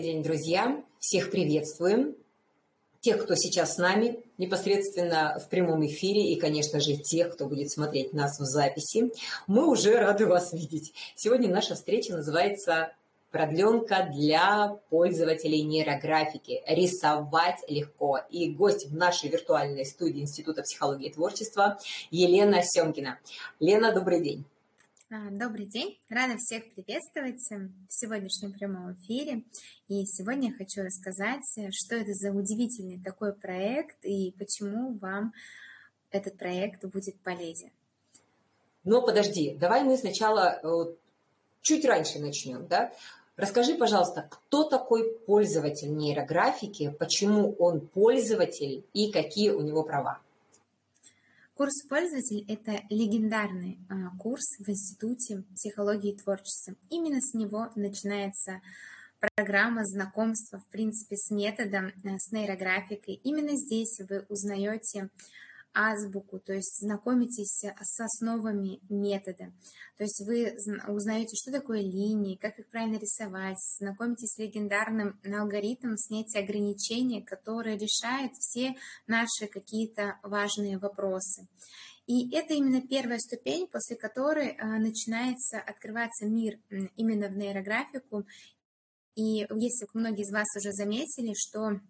Добрый день, друзья! Всех приветствуем! Тех, кто сейчас с нами, непосредственно в прямом эфире, и, конечно же, тех, кто будет смотреть нас в записи. Мы уже рады вас видеть. Сегодня наша встреча называется продленка для пользователей нейрографики. Рисовать легко. И гость в нашей виртуальной студии Института психологии и творчества Елена Семкина. Лена, добрый день. А, добрый день, рада всех приветствовать в сегодняшнем прямом эфире. И сегодня я хочу рассказать, что это за удивительный такой проект и почему вам этот проект будет полезен. Но подожди, давай мы сначала э, чуть раньше начнем, да? Расскажи, пожалуйста, кто такой пользователь нейрографики, почему он пользователь и какие у него права? Курс «Пользователь» — это легендарный а, курс в Институте психологии и творчества. Именно с него начинается программа знакомства, в принципе, с методом, э, с нейрографикой. Именно здесь вы узнаете азбуку, то есть знакомитесь с основами метода. То есть вы узнаете, что такое линии, как их правильно рисовать, знакомитесь с легендарным алгоритмом снятия ограничений, который решает все наши какие-то важные вопросы. И это именно первая ступень, после которой э, начинается открываться мир именно в нейрографику. И если многие из вас уже заметили, что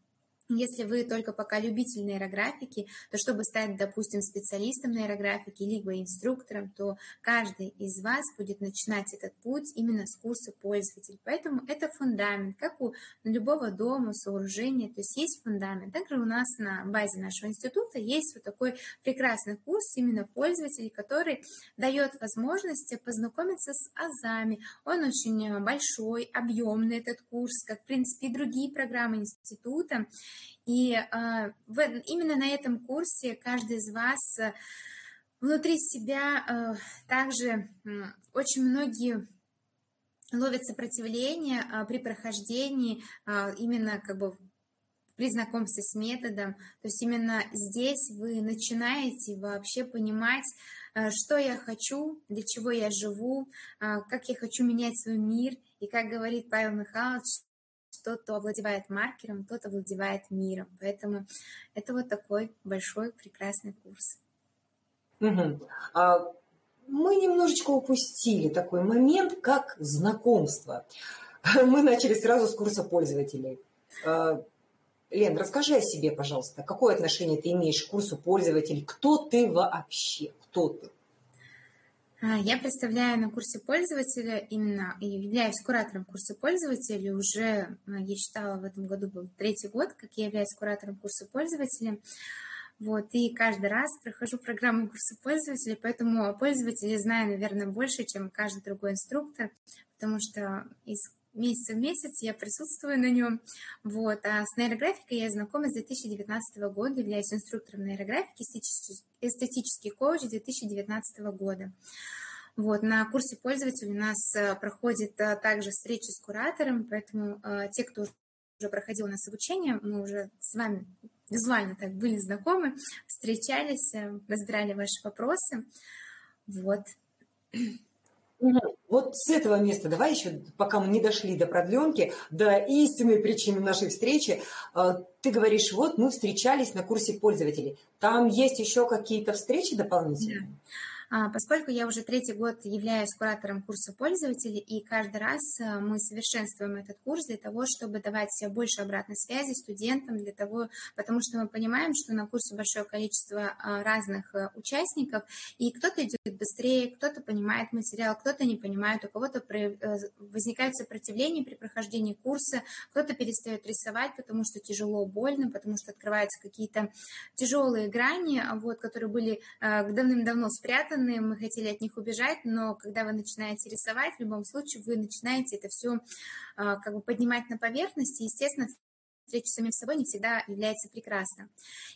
если вы только пока любитель нейрографики, то чтобы стать, допустим, специалистом нейрографики либо инструктором, то каждый из вас будет начинать этот путь именно с курса пользователь. Поэтому это фундамент, как у любого дома, сооружения, то есть есть фундамент. Также у нас на базе нашего института есть вот такой прекрасный курс именно пользователей, который дает возможность познакомиться с азами. Он очень большой, объемный этот курс, как, в принципе, и другие программы института. И э, в, именно на этом курсе каждый из вас э, внутри себя э, также очень многие ловят сопротивление при прохождении именно как бы при знакомстве с методом. То есть именно здесь вы начинаете вообще понимать, что я хочу, для чего я живу, как я хочу менять свой мир. И как говорит Павел Михайлович, тот, кто овладевает маркером, тот овладевает миром. Поэтому это вот такой большой прекрасный курс. Угу. А мы немножечко упустили такой момент, как знакомство. Мы начали сразу с курса пользователей. А, Лен, расскажи о себе, пожалуйста. Какое отношение ты имеешь к курсу пользователей? Кто ты вообще? Кто ты? А, я представляю на курсе пользователя именно и являюсь куратором курса пользователя. Уже, а, я считала, в этом году был третий год, как я являюсь куратором курса пользователя. Вот, и каждый раз прохожу программу курса пользователя, поэтому о пользователе знаю, наверное, больше, чем каждый другой инструктор, потому что из месяца в месяц я присутствую на нем. Вот. А с нейрографикой я знакома с 2019 года, являюсь инструктором нейрографики, эстетический, коуч 2019 года. Вот, на курсе пользователя у нас э, проходит э, также встреча с куратором, поэтому э, те, кто уже проходил у нас обучение, мы уже с вами визуально так были знакомы, встречались, разбирали ваши вопросы. Вот. Вот с этого места давай еще, пока мы не дошли до продленки, до истинной причины нашей встречи, а, ты говоришь, вот мы встречались на курсе пользователей. Там есть еще какие-то встречи дополнительные? Да. А, поскольку я уже третий год являюсь куратором курса пользователей, и каждый раз э, мы совершенствуем этот курс для того, чтобы давать больше обратной связи студентам, для того, потому что мы понимаем, что на курсе большое количество а, разных э, участников, и кто-то идет быстрее, кто-то понимает материал, кто-то не понимает, у кого-то э, возникает сопротивление при прохождении курса, кто-то перестает рисовать, потому что тяжело, больно, потому что открываются какие-то тяжелые грани, вот, которые были давным-давно спрятаны, данные, мы хотели от них убежать, но когда вы начинаете рисовать, в любом случае вы начинаете это все а, как бы поднимать на поверхность, и, естественно, встреча с самим собой не всегда является прекрасным.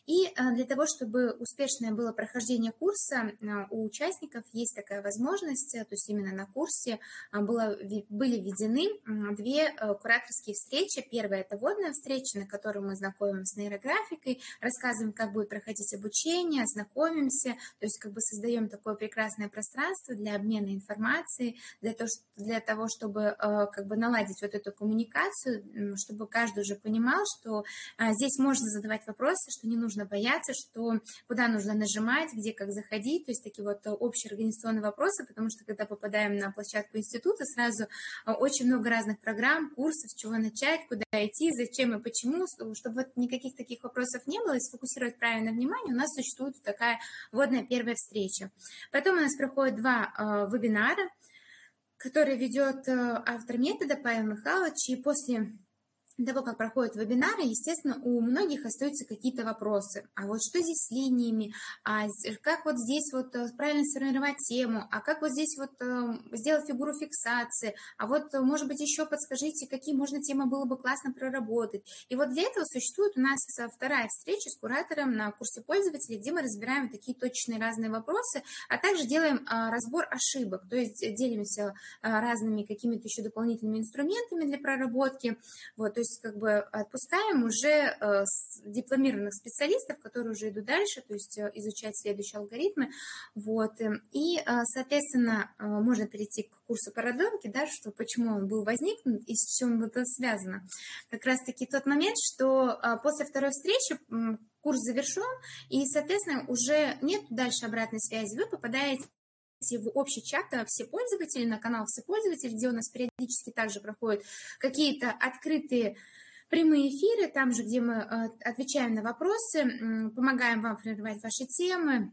И для того, чтобы успешное было прохождение курса, у участников есть такая возможность, то есть именно на курсе было, были введены две кураторские встречи. Первая – это водная встреча, на которой мы знакомимся с нейрографикой, рассказываем, как будет проходить обучение, знакомимся, то есть как бы создаем такое прекрасное пространство для обмена информацией, для того, для того чтобы э, как бы наладить вот эту коммуникацию, чтобы каждый уже понимал, что э, здесь можно задавать вопросы, что не нужно бояться, что куда нужно нажимать, где как заходить, то есть такие вот общие организационные вопросы, потому что когда попадаем на площадку института, сразу э, очень много разных программ, курсов, с чего начать, куда идти, зачем и почему, чтобы вот никаких таких вопросов не было, и сфокусировать правильно внимание, у нас существует такая вводная первая встреча. Потом у нас проходит два э, вебинара, которые ведет э, автор метода Павел Михайлович, и после того, как проходят вебинары, естественно, у многих остаются какие-то вопросы. А вот что здесь с линиями? А как вот здесь вот э, правильно сформировать тему? А как вот здесь вот э, сделать фигуру фиксации? А вот, э, может быть, еще подскажите, какие можно темы было бы классно проработать? И вот для этого существует у нас вторая встреча с куратором на курсе пользователей, где мы разбираем такие точные разные вопросы, а также делаем разбор ошибок, то есть делимся разными какими-то еще дополнительными инструментами для проработки. Вот, то есть как бы отпускаем уже э, дипломированных специалистов, которые уже идут дальше, то есть э, изучать следующие алгоритмы. Вот. Эм, и, э, соответственно, можно перейти к курсу продленки, да, что почему он был возникнут и с чем это связано. Как раз-таки тот момент, что после второй встречи курс завершен, и, соответственно, уже нет дальше обратной связи. Вы попадаете в общий чат все пользователи, на канал все пользователи, где у нас периодически также проходят какие-то открытые прямые эфиры, там же, где мы э, отвечаем на вопросы, помогаем вам формировать ваши темы,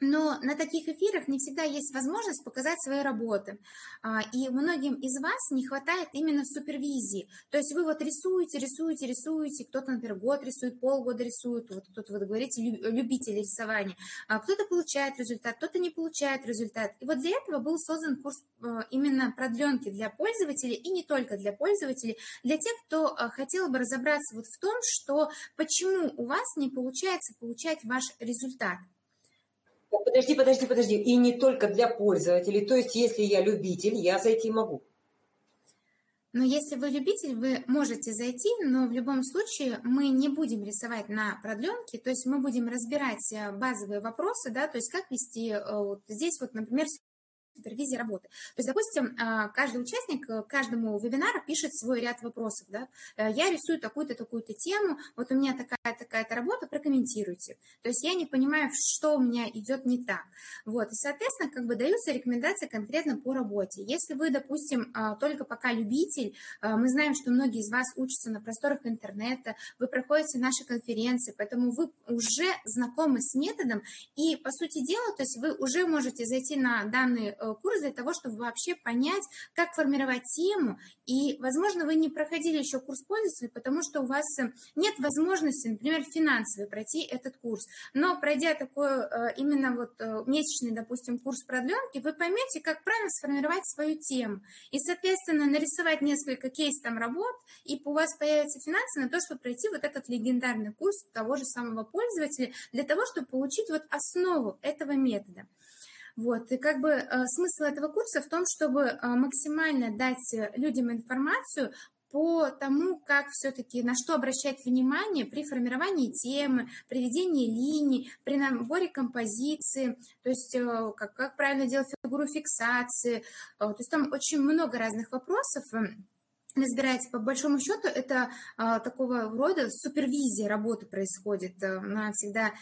но на таких эфирах не всегда есть возможность показать свои работы. А, и многим из вас не хватает именно супервизии. То есть вы вот рисуете, рисуете, рисуете, кто-то, например, год рисует, полгода рисует, вот кто-то, вы говорите, любители рисования, а кто-то получает результат, кто-то не получает результат. И вот для этого был создан курс э, именно продленки для пользователей, и не только для пользователей, для тех, кто э, хотел бы разобраться вот в том, что почему у вас не получается получать ваш результат. Подожди, подожди, подожди. И не только для пользователей. То есть, если я любитель, я зайти могу. Но если вы любитель, вы можете зайти, но в любом случае мы не будем рисовать на продленке, то есть мы будем разбирать э, базовые вопросы, да, то есть как вести э, вот здесь вот, например, супервизии работы. То есть, допустим, а, каждый участник э, каждому вебинару пишет свой ряд вопросов. Да? Э, я рисую такую-то, такую-то тему, вот у меня такая-то, такая-то работа, прокомментируйте. То есть я не понимаю, что у меня идет не так. Вот. И, соответственно, как бы даются рекомендации конкретно по работе. Если вы, допустим, а, только пока любитель, а, мы знаем, что многие из вас учатся на просторах интернета, вы проходите наши конференции, поэтому вы уже знакомы с методом, и, по сути дела, то есть вы уже можете зайти на данный э, курс для того, чтобы вообще понять, как формировать тему. И, возможно, вы не проходили еще курс пользователя, потому что у вас э, нет возможности, например, финансово пройти этот курс. Но пройдя такой э, именно вот месячный, допустим, курс продленки, вы поймете, как правильно сформировать свою тему. И, соответственно, нарисовать несколько кейс там работ, и у вас появятся финансы на то, чтобы пройти вот этот легендарный курс того же самого пользователя, для того, чтобы получить вот основу этого метода. Вот. И как бы э, смысл этого курса в том, чтобы э, максимально дать людям информацию по тому, как все-таки на что обращать внимание при формировании темы, при ведении линий, при наборе композиции, то есть э, как, как правильно делать фигуру фиксации. То есть там очень много разных вопросов разбирается, по большому счету, это а, такого рода супервизия работы происходит. Она всегда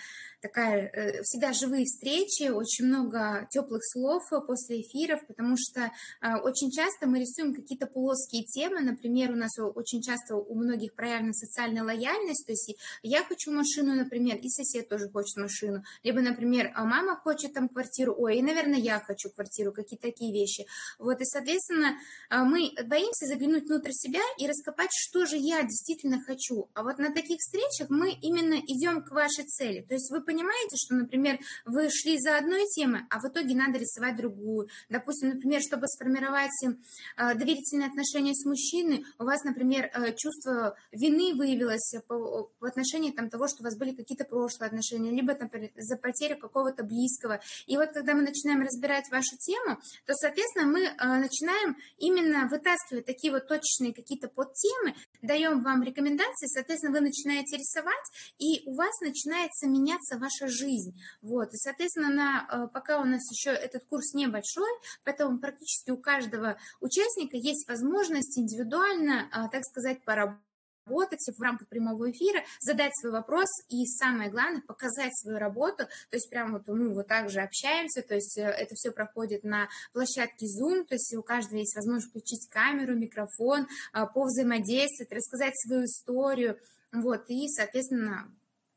такая, э, всегда живые встречи, очень много теплых слов после эфиров, потому что а, очень часто мы рисуем какие-то плоские темы. Например, у нас очень часто у многих проявлена социальная лояльность, то есть я хочу машину, например, и сосед тоже хочет машину. Либо, например, а мама хочет там квартиру, ой, и, наверное, я хочу квартиру, какие-то такие вещи. Вот, и, соответственно, а, мы боимся заглянуть внутрь себя и раскопать, что же я действительно хочу. А вот на таких встречах мы именно идем к вашей цели. То есть вы понимаете, понимаете, что, например, вы шли за одной темой, а в итоге надо рисовать другую. Допустим, например, чтобы сформировать э, доверительные отношения с мужчиной, у вас, например, э, чувство вины выявилось по, по отношению там, того, что у вас были какие-то прошлые отношения, либо, например, за потерю какого-то близкого. И вот когда мы начинаем разбирать вашу тему, то, соответственно, мы начинаем именно вытаскивать такие вот точечные какие-то подтемы, даем вам рекомендации, соответственно, вы начинаете рисовать, и у вас начинается меняться ваша жизнь. Вот. И, соответственно, на, э, пока у нас еще этот курс небольшой, поэтому практически у каждого участника есть возможность индивидуально, э, так сказать, поработать работать в рамках прямого эфира, задать свой вопрос и самое главное показать свою работу. То есть прям вот мы вот так же общаемся, то есть э, это все проходит на площадке Zoom, то есть у каждого есть возможность включить камеру, микрофон, повзаимодействовать, рассказать свою историю. Вот, и, соответственно,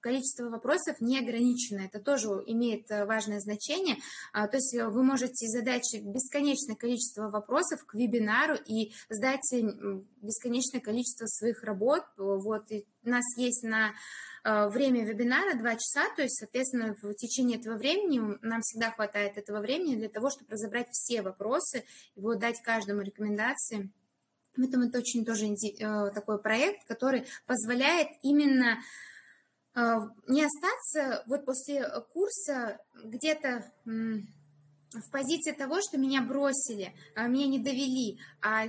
количество вопросов не ограничено. Это тоже имеет э, важное значение. А, то есть э, вы можете задать бесконечное количество вопросов к вебинару и сдать э, бесконечное количество своих работ. Вот, у нас есть на время вебинара 2 часа, то есть, соответственно, в течение этого времени нам всегда хватает этого времени для того, чтобы разобрать все вопросы, и вот дать каждому рекомендации. Поэтому это очень тоже такой проект, который позволяет именно не остаться вот после курса где-то в позиции того, что меня бросили, а, меня не довели, а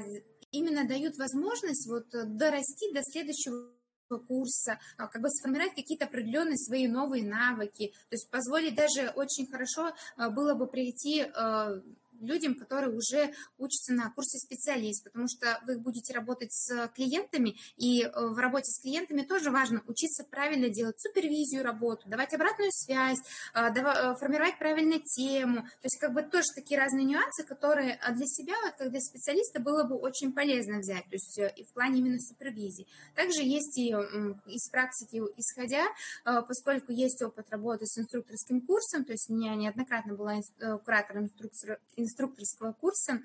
именно дают возможность вот дорасти до следующего курса, а, как бы сформировать какие-то определенные свои новые навыки, то есть позволить даже очень хорошо было бы прийти людям, которые уже учатся на курсе специалист, потому что вы будете работать с клиентами, и э, в работе с клиентами тоже важно учиться правильно делать супервизию работу, давать обратную связь, э, э, формировать правильно тему. То есть как бы тоже такие разные нюансы, которые для себя, вот, как для специалиста, было бы очень полезно взять, то есть и в плане именно супервизии. Также есть и из практики исходя, поскольку есть опыт работы с инструкторским курсом, то есть я неоднократно была куратором инструктора инструкторского курса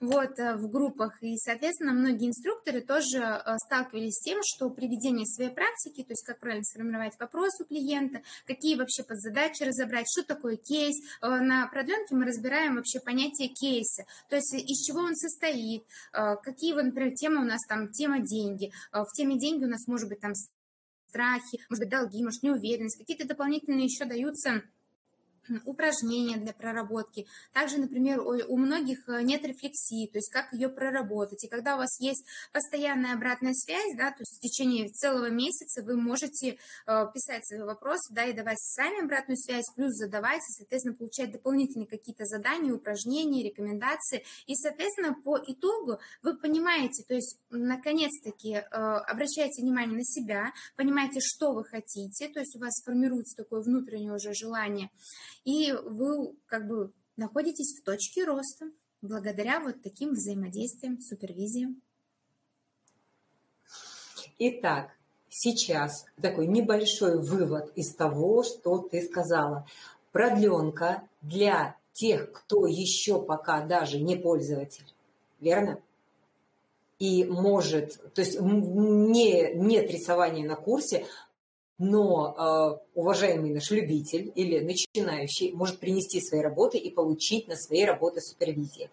вот, э, в группах. И, соответственно, многие инструкторы тоже э, сталкивались с тем, что при ведении своей практики, то есть как правильно сформировать вопрос у клиента, какие вообще подзадачи разобрать, что такое кейс. Э, на продленке мы разбираем вообще понятие кейса, то есть из чего он состоит, какие, например, темы у нас там, тема деньги. В теме деньги у нас может быть там страхи, может быть долги, может неуверенность, какие-то дополнительные еще даются упражнения для проработки. Также, например, у многих э, нет рефлексии, то есть как ее проработать. И когда у вас есть постоянная обратная связь, да, то есть в течение целого месяца вы можете э, писать свои вопросы, да, и давать сами обратную связь, плюс задавать, и, соответственно, получать дополнительные какие-то задания, упражнения, рекомендации. И, соответственно, по итогу вы понимаете, то есть, наконец-таки, э, обращаете внимание на себя, понимаете, что вы хотите, то есть у вас формируется такое внутреннее уже желание, и вы как бы находитесь в точке роста благодаря вот таким взаимодействиям, супервизиям. Итак, сейчас такой небольшой вывод из того, что ты сказала. Продленка для тех, кто еще пока даже не пользователь, верно? И может, то есть не, нет рисования на курсе, но э, уважаемый наш любитель или начинающий может принести свои работы и получить на своей работе супервизии.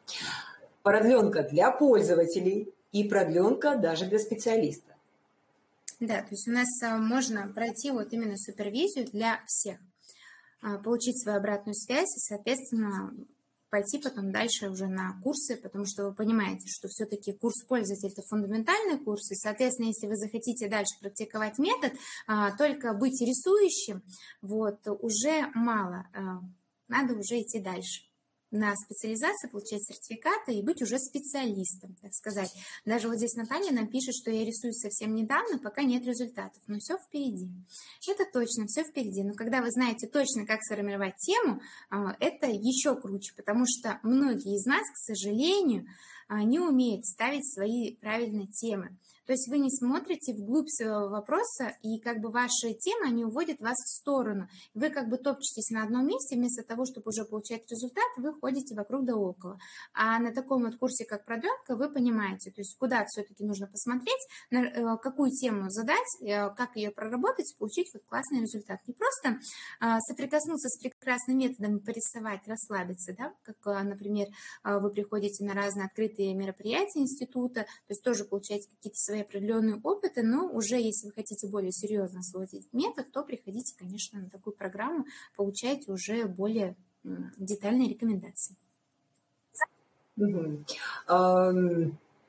Продленка для пользователей и продленка даже для специалиста. Да, то есть у нас э, можно пройти вот именно супервизию для всех, э, получить свою обратную связь и, соответственно, пойти потом дальше уже на курсы, потому что вы понимаете, что все-таки курс пользователя – это фундаментальный курс, и, соответственно, если вы захотите дальше практиковать метод, а, только быть рисующим, вот, уже мало, а, надо уже идти дальше на специализацию, получать сертификаты и быть уже специалистом, так сказать. Даже вот здесь Наталья нам пишет, что я рисую совсем недавно, пока нет результатов. Но все впереди. Это точно, все впереди. Но когда вы знаете точно, как сформировать тему, а, это еще круче, потому что многие из нас, к сожалению, а, не умеют ставить свои правильные темы. То есть вы не смотрите вглубь своего вопроса, и как бы ваши темы, они уводят вас в сторону. Вы как бы топчетесь на одном месте, вместо того, чтобы уже получать результат, вы ходите вокруг да около. А на таком вот курсе, как продленка, вы понимаете, то есть куда все-таки нужно посмотреть, на э, какую тему задать, э, как ее проработать, получить вот классный результат. Не просто а, соприкоснуться с прекрасным методом, порисовать, расслабиться, да, как, например, вы приходите на разные открытые мероприятия института, то есть тоже получаете какие-то свои свои определенные опыты, но уже если вы хотите более серьезно освоить метод, то приходите, конечно, на такую программу, получаете уже более детальные рекомендации.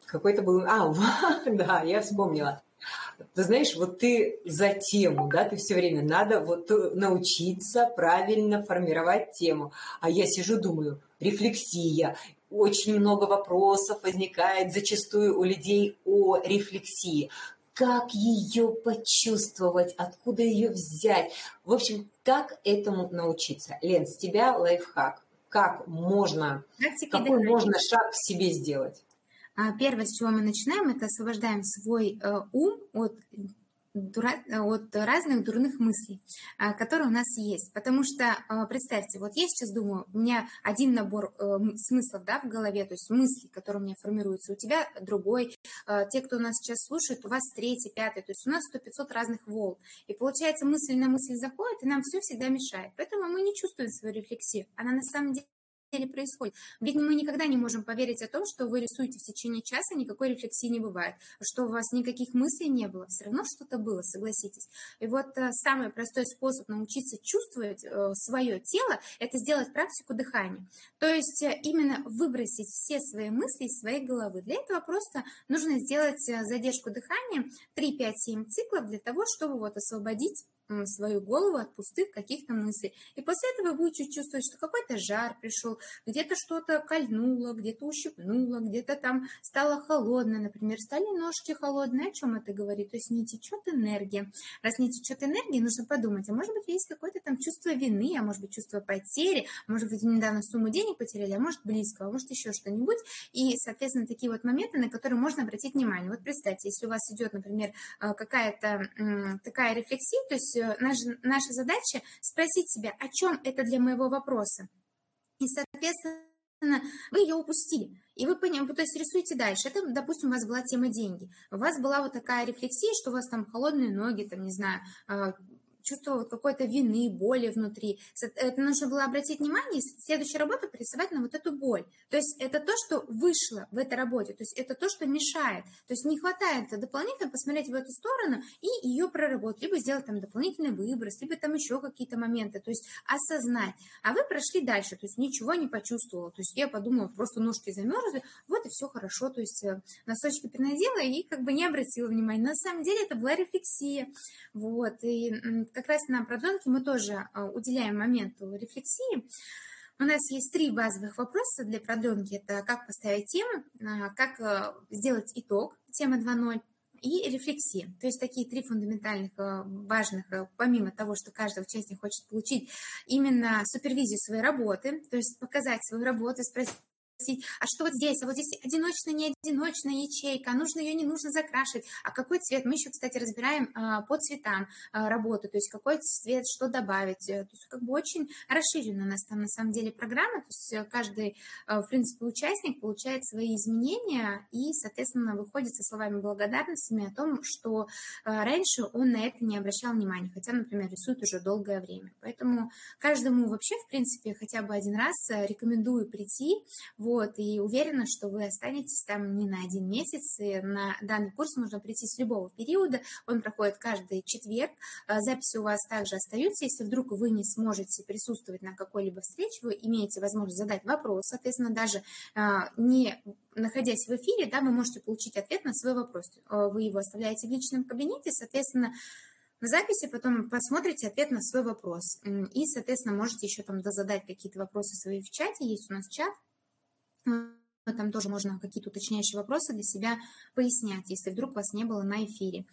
Какой-то был... А, да, я вспомнила. Ты знаешь, вот ты за тему, да, ты все время надо вот научиться правильно формировать тему. А я сижу, думаю, рефлексия, очень много вопросов возникает зачастую у людей о рефлексии. Как ее почувствовать, откуда ее взять? В общем, как этому научиться? Лен, с тебя лайфхак. Как можно, Практики какой можно шаг в себе сделать? А, первое, с чего мы начинаем, это освобождаем свой э, ум от от разных дурных мыслей, а, которые у нас есть. Потому что, а, представьте, вот я сейчас думаю, у меня один набор э, смыслов да, в голове, то есть мысли, которые у меня формируются, у тебя другой. А, те, кто нас сейчас слушает, у вас третий, пятый, то есть у нас 100-500 разных волн. И получается, мысль на мысль заходит, и нам все всегда мешает. Поэтому мы не чувствуем свою рефлексию. Она на самом деле деле происходит. Ведь мы никогда не можем поверить о том, что вы рисуете в течение часа, никакой рефлексии не бывает, что у вас никаких мыслей не было, все равно что-то было, согласитесь. И вот э, самый простой способ научиться чувствовать э, свое тело, это сделать практику дыхания. То есть э, именно выбросить все свои мысли из своей головы. Для этого просто нужно сделать задержку дыхания 3-5-7 циклов для того, чтобы вот освободить свою голову от пустых каких-то мыслей. И после этого вы будете чувствовать, что какой-то жар пришел, где-то что-то кольнуло, где-то ущипнуло, где-то там стало холодно, например, стали ножки холодные. О чем это говорит? То есть не течет энергия. Раз не течет энергия, нужно подумать, а может быть есть какое-то там чувство вины, а может быть чувство потери, а может быть недавно сумму денег потеряли, а может близко, а может еще что-нибудь. И, соответственно, такие вот моменты, на которые можно обратить внимание. Вот представьте, если у вас идет, например, э, какая-то такая рефлексия, то есть Э, наша, наша задача спросить себя, о чем это для моего вопроса. И, соответственно, вы ее упустили. И вы понимаете, то есть рисуете дальше. Это, допустим, у вас была тема деньги. У вас была вот такая рефлексия, что у вас там холодные ноги, там, не знаю, а, чувство вот какой-то вины, боли внутри. Это нужно было обратить внимание и следующую работу порисовать на вот эту боль. То есть это то, что вышло в этой работе, то есть это то, что мешает. То есть не хватает дополнительно посмотреть в эту сторону и ее проработать, либо сделать там дополнительный выброс, либо там еще какие-то моменты, то есть осознать. А вы прошли дальше, то есть ничего не почувствовала. То есть я подумала, просто ножки замерзли, вот и все хорошо, то есть э, носочки перенадела и как бы не обратила внимания. На самом деле это была рефлексия. Вот. И как раз на продленке мы тоже а, уделяем моменту рефлексии. У нас есть три базовых вопроса для продленки. Это как поставить тему, а, как а, сделать итог, тема 2.0, и рефлексия. То есть такие три фундаментальных, важных, помимо того, что каждый участник хочет получить именно супервизию своей работы, то есть показать свою работу, спросить, а что вот здесь, а вот здесь одиночная, не одиночная ячейка, а нужно ее, не нужно закрашивать, а какой цвет? Мы еще, кстати, разбираем а, по цветам а, работу, то есть какой цвет, что добавить, то есть как бы очень расширена у нас там на самом деле программа, то есть каждый, а, в принципе, участник получает свои изменения и, соответственно, выходит со словами благодарностями о том, что а, раньше он на это не обращал внимания, хотя, например, рисует уже долгое время. Поэтому каждому вообще, в принципе, хотя бы один раз э, рекомендую прийти вот, и уверена, что вы останетесь там не на один месяц. И на данный курс можно прийти с любого периода. Он проходит каждый четверг. А, записи у вас также остаются. Если вдруг вы не сможете присутствовать на какой-либо встрече, вы имеете возможность задать вопрос. Соответственно, даже а, не находясь в эфире, да, вы можете получить ответ на свой вопрос. А, вы его оставляете в личном кабинете, соответственно, в записи потом посмотрите ответ на свой вопрос. И, соответственно, можете еще там задать какие-то вопросы свои в чате. Есть у нас чат, там тоже можно какие-то уточняющие вопросы для себя пояснять, если вдруг вас не было на эфире.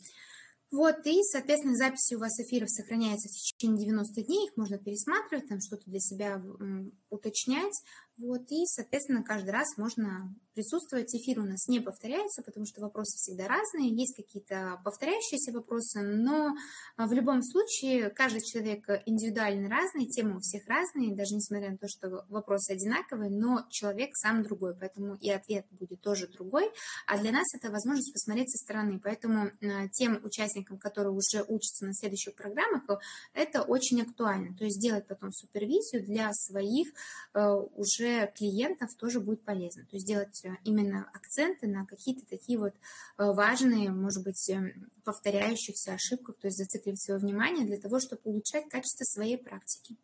Вот, и, соответственно, записи у вас эфиров сохраняются в течение 90 дней, их можно пересматривать, там что-то для себя уточнять. Вот, и, соответственно, каждый раз можно присутствовать. Эфир у нас не повторяется, потому что вопросы всегда разные. Есть какие-то повторяющиеся вопросы, но а, в любом случае каждый человек индивидуально разный, темы у всех разные, даже несмотря на то, что вопросы одинаковые, но человек сам другой, поэтому и ответ будет тоже другой. А для нас это возможность посмотреть со стороны. Поэтому а, тем участникам, которые уже учатся на следующих программах, это очень актуально. То есть делать потом супервизию для своих а, уже клиентов тоже будет полезно. То есть делать Э, именно акценты на какие-то такие вот э, важные, может быть, эм, повторяющихся ошибках, то есть зацикливать свое внимание для того, чтобы улучшать качество своей практики.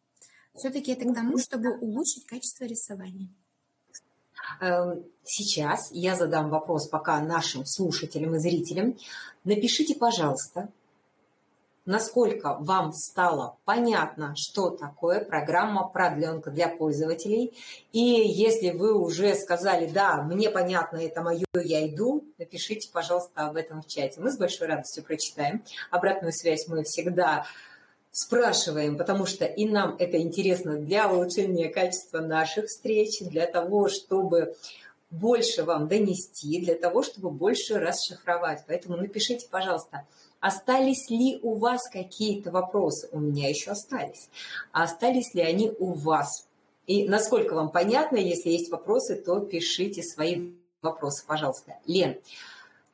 Все-таки это к тому, чтобы улучшить качество рисования. Эм, сейчас я задам вопрос пока нашим слушателям и зрителям. Напишите, пожалуйста, насколько вам стало понятно, что такое программа продленка для пользователей. И если вы уже сказали, да, мне понятно, это мое, я иду, напишите, пожалуйста, об этом в чате. Мы с большой радостью прочитаем. Обратную связь мы всегда спрашиваем, потому что и нам это интересно для улучшения качества наших встреч, для того, чтобы больше вам донести, для того, чтобы больше расшифровать. Поэтому напишите, пожалуйста, Остались ли у вас какие-то вопросы? У меня еще остались. А остались ли они у вас? И насколько вам понятно, если есть вопросы, то пишите свои вопросы, пожалуйста. Лен,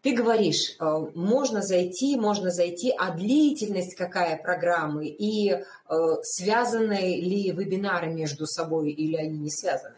ты говоришь, э, можно зайти, можно зайти, а длительность какая программы и э, связаны ли вебинары между собой или они не связаны?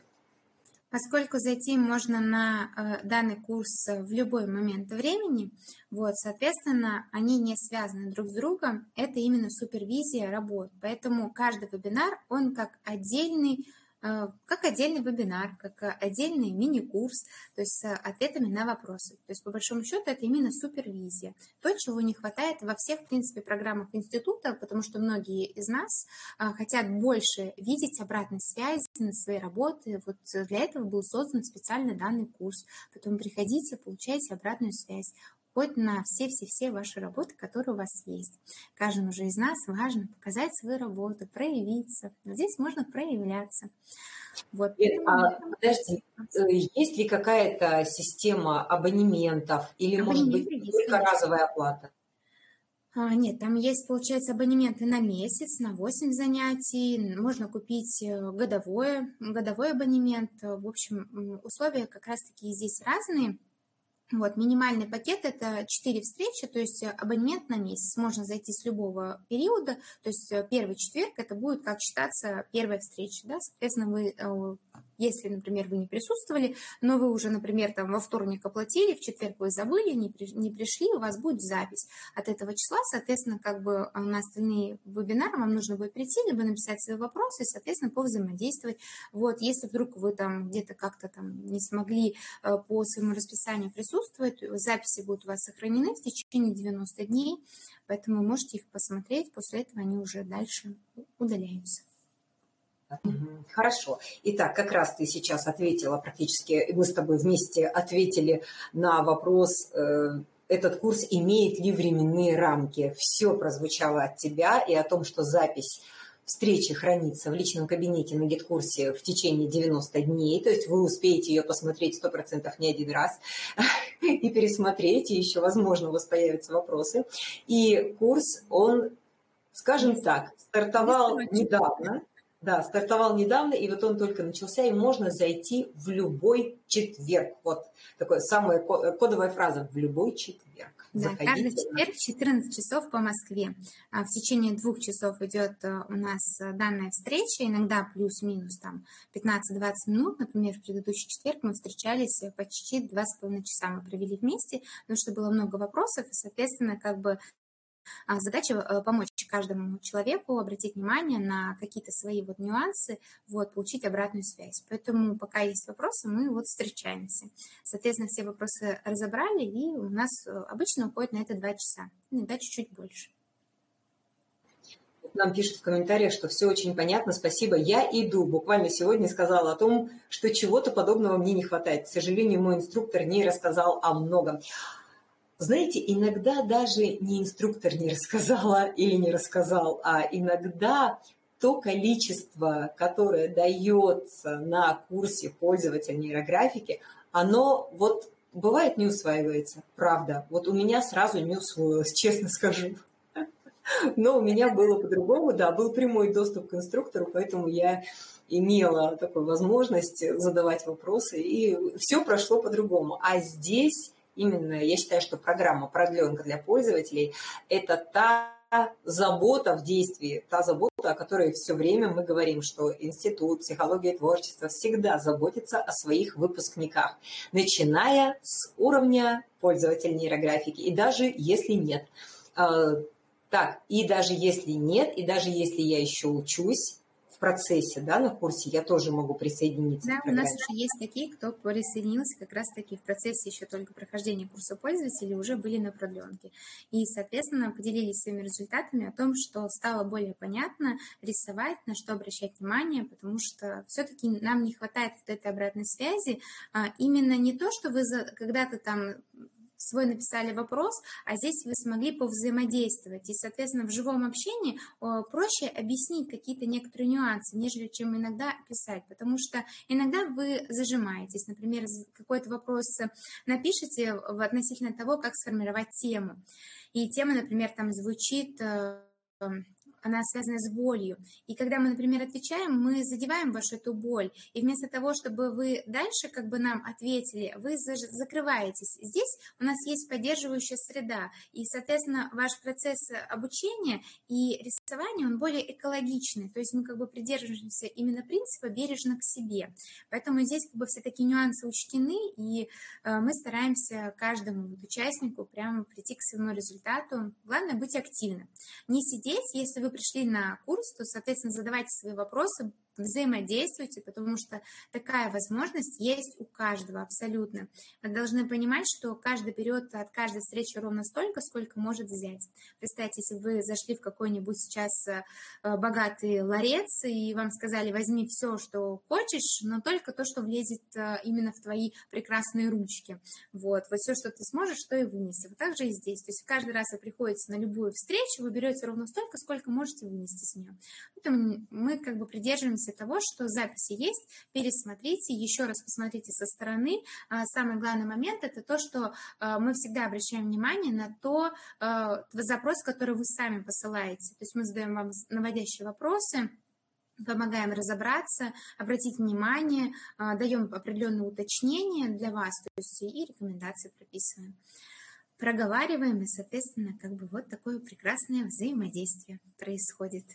Поскольку зайти можно на э, данный курс в любой момент времени, вот, соответственно, они не связаны друг с другом, это именно супервизия работ. Поэтому каждый вебинар, он как отдельный Э, как отдельный вебинар, как э, отдельный мини-курс, то есть с ответами на вопросы. То есть, по большому счету, это именно супервизия. То, чего не хватает во всех, в принципе, программах института, потому что многие из нас хотят больше видеть обратной связи на своей работы. Вот для этого был создан специально данный курс. Поэтому приходите, получайте обратную связь хоть на все-все-все ваши работы, которые у вас есть. Каждому же из нас важно показать свою работу, проявиться. Здесь можно проявляться. Вот. Нет, а, подожди, э, есть ли какая-то система абонементов или, может быть, только разовая оплата? А, нет, там есть, получается, абонементы на месяц, на 8 занятий. Можно купить э, годовое, годовой абонемент. В общем, условия как раз-таки здесь разные. Вот, минимальный пакет – это 4 встречи, то есть абонемент на месяц. Можно зайти с любого периода, то есть э, первый четверг – это будет как считаться первая встреча. Да? Соответственно, вы э, если, например, вы не присутствовали, но вы уже, например, там во вторник оплатили, в четверг вы забыли, не, при, не пришли, у вас будет запись от этого числа. Соответственно, как бы на остальные вебинары вам нужно будет прийти, либо написать свои вопросы, соответственно, повзаимодействовать. Вот, если вдруг вы там где-то как-то там не смогли э, по своему расписанию присутствовать, записи будут у вас сохранены в течение 90 дней, поэтому можете их посмотреть, после этого они уже дальше удаляются. Хорошо. Итак, как раз ты сейчас ответила практически, мы с тобой вместе ответили на вопрос, э, этот курс имеет ли временные рамки. Все прозвучало от тебя и о том, что запись встречи хранится в личном кабинете на гид-курсе в течение 90 дней, то есть вы успеете ее посмотреть 100% не один раз и пересмотреть, и еще, возможно, у вас появятся вопросы. И курс, он, скажем так, стартовал недавно, да, стартовал недавно, и вот он только начался, и можно зайти в любой четверг. Вот такая самая кодовая фраза – в любой четверг. Да, каждый четверг в 14 часов по Москве. А в течение двух часов идет э, у нас э, данная встреча, иногда плюс-минус там 15-20 минут. Например, в предыдущий четверг мы встречались э, почти 2,5 часа мы провели вместе, потому что было много вопросов, и, соответственно, как бы задача э, помочь каждому человеку обратить внимание на какие-то свои вот нюансы, вот, получить обратную связь. Поэтому пока есть вопросы, мы вот встречаемся. Соответственно, все вопросы разобрали, и у нас э, обычно уходит на это два часа, иногда чуть-чуть больше. Нам пишут в комментариях, что все очень понятно, спасибо. Я иду. Буквально сегодня сказала о том, что чего-то подобного мне не хватает. К сожалению, мой инструктор не рассказал о многом. Знаете, иногда даже не инструктор не рассказала или не рассказал, а иногда то количество, которое дается на курсе пользователя нейрографики, оно вот бывает не усваивается, правда. Вот у меня сразу не усвоилось, честно скажу. Но у меня было по-другому, да, был прямой доступ к инструктору, поэтому я имела такую возможность задавать вопросы, и все прошло по-другому. А здесь именно я считаю, что программа продленка для пользователей – это та забота в действии, та забота, о которой все время мы говорим, что Институт психологии и творчества всегда заботится о своих выпускниках, начиная с уровня пользователя нейрографики, и даже если нет. А, так, и даже если нет, и даже если я еще учусь, в процессе, да, на курсе, я тоже могу присоединиться. Да, у нас уже есть такие, кто присоединился как раз-таки в процессе еще только прохождения курса пользователей, уже были на продленке. И, соответственно, поделились своими результатами о том, что стало более понятно рисовать, на что обращать внимание, потому что все-таки нам не хватает вот этой обратной связи. А именно не то, что вы когда-то там свой написали вопрос, а здесь вы смогли повзаимодействовать. И, соответственно, в живом общении проще объяснить какие-то некоторые нюансы, нежели чем иногда писать, потому что иногда вы зажимаетесь. Например, какой-то вопрос напишите относительно того, как сформировать тему. И тема, например, там звучит э, она связана с болью. И когда мы, например, отвечаем, мы задеваем вашу эту боль. И вместо того, чтобы вы дальше как бы нам ответили, вы закрываетесь. Здесь у нас есть поддерживающая среда. И, соответственно, ваш процесс обучения и рисования, он более экологичный. То есть мы как бы придерживаемся именно принципа бережно к себе. Поэтому здесь как бы все такие нюансы учтены, и э, мы стараемся каждому участнику прямо прийти к своему результату. Главное быть активным. Не сидеть, если вы пришли на курс, то, соответственно, задавайте свои вопросы, взаимодействуйте, потому что такая возможность есть у каждого абсолютно. Вы должны понимать, что каждый берет от каждой встречи ровно столько, сколько может взять. Представьте, если вы зашли в какой-нибудь сейчас э, богатый ларец, и вам сказали, возьми все, что хочешь, но только то, что влезет э, именно в твои прекрасные ручки. Вот, вот все, что ты сможешь, то и вынести. Вот так же и здесь. То есть каждый раз вы приходите на любую встречу, вы берете ровно столько, сколько можете вынести с нее. Поэтому мы как бы придерживаемся после того, что записи есть, пересмотрите, еще раз посмотрите со стороны. А, самый главный момент – это то, что а, мы всегда обращаем внимание на то, а, запрос, который вы сами посылаете. То есть мы задаем вам наводящие вопросы, помогаем разобраться, обратить внимание, даем определенные уточнения для вас, то есть и рекомендации прописываем. Проговариваем, и, соответственно, как бы вот такое прекрасное взаимодействие происходит.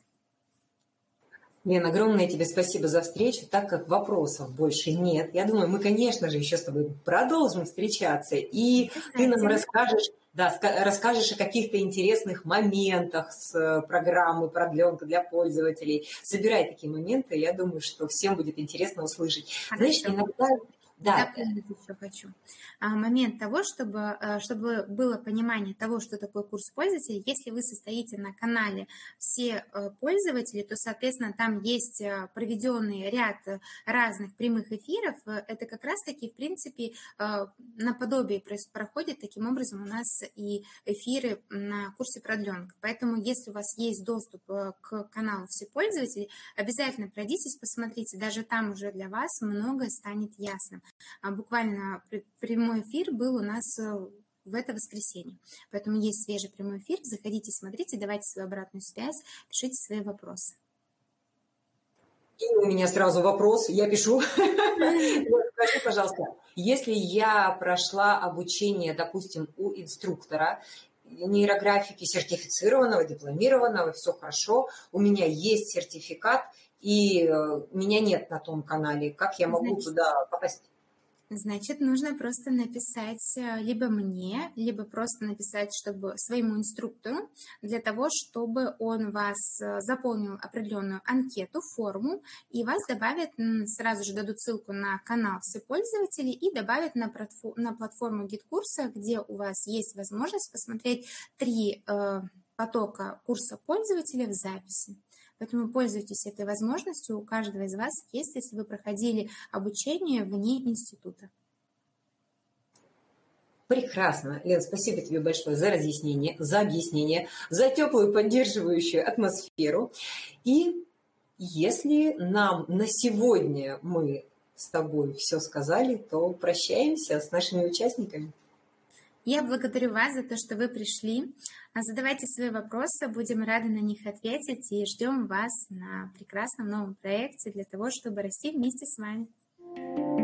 Лен, огромное тебе спасибо за встречу, так как вопросов больше нет. Я думаю, мы, конечно же, еще с тобой продолжим встречаться, и ты нам расскажешь, да, расскажешь о каких-то интересных моментах с э, программы продленка для пользователей. Собирай такие моменты, я думаю, что всем будет интересно услышать. Знаешь, иногда да. Дополнить еще хочу. А, момент того, чтобы, э, чтобы было понимание того, что такое курс пользователей. Если вы состоите на канале все э, пользователи, то, соответственно, там есть э, проведенный ряд разных прямых эфиров. Это как раз-таки, в принципе, наподобие проходит. Таким образом, у нас и эфиры на курсе продленка. Поэтому, если у вас есть доступ к каналу все пользователи, обязательно пройдитесь, посмотрите. Даже там уже для вас многое станет ясным. А буквально прямой эфир был у нас э, в это воскресенье. Поэтому есть свежий прямой эфир. Заходите, смотрите, давайте свою обратную связь, пишите свои вопросы. И у меня сразу вопрос, я пишу. Скажи, пожалуйста, если я прошла обучение, допустим, у инструктора, нейрографики сертифицированного, дипломированного, все хорошо, у меня есть сертификат, и э, меня нет на том канале, как я могу Значит, туда попасть? Значит, нужно просто написать э, либо мне, либо просто написать чтобы своему инструктору для того, чтобы он вас э, заполнил определенную анкету, форму, и вас добавят, сразу же дадут ссылку на канал все пользователи и добавят на, на платформу GetCourse а, где у вас есть возможность посмотреть три э, потока курса пользователя в записи. Поэтому пользуйтесь этой возможностью. У каждого из вас есть, если вы проходили обучение вне института. Прекрасно. Лен, спасибо тебе большое за разъяснение, за объяснение, за теплую поддерживающую атмосферу. И Если нам на сегодня мы с тобой все сказали, то прощаемся с нашими участниками. Я благодарю вас за то, что вы пришли. А задавайте свои вопросы, будем рады на них ответить и ждем вас на прекрасном новом проекте для того, чтобы расти вместе с вами.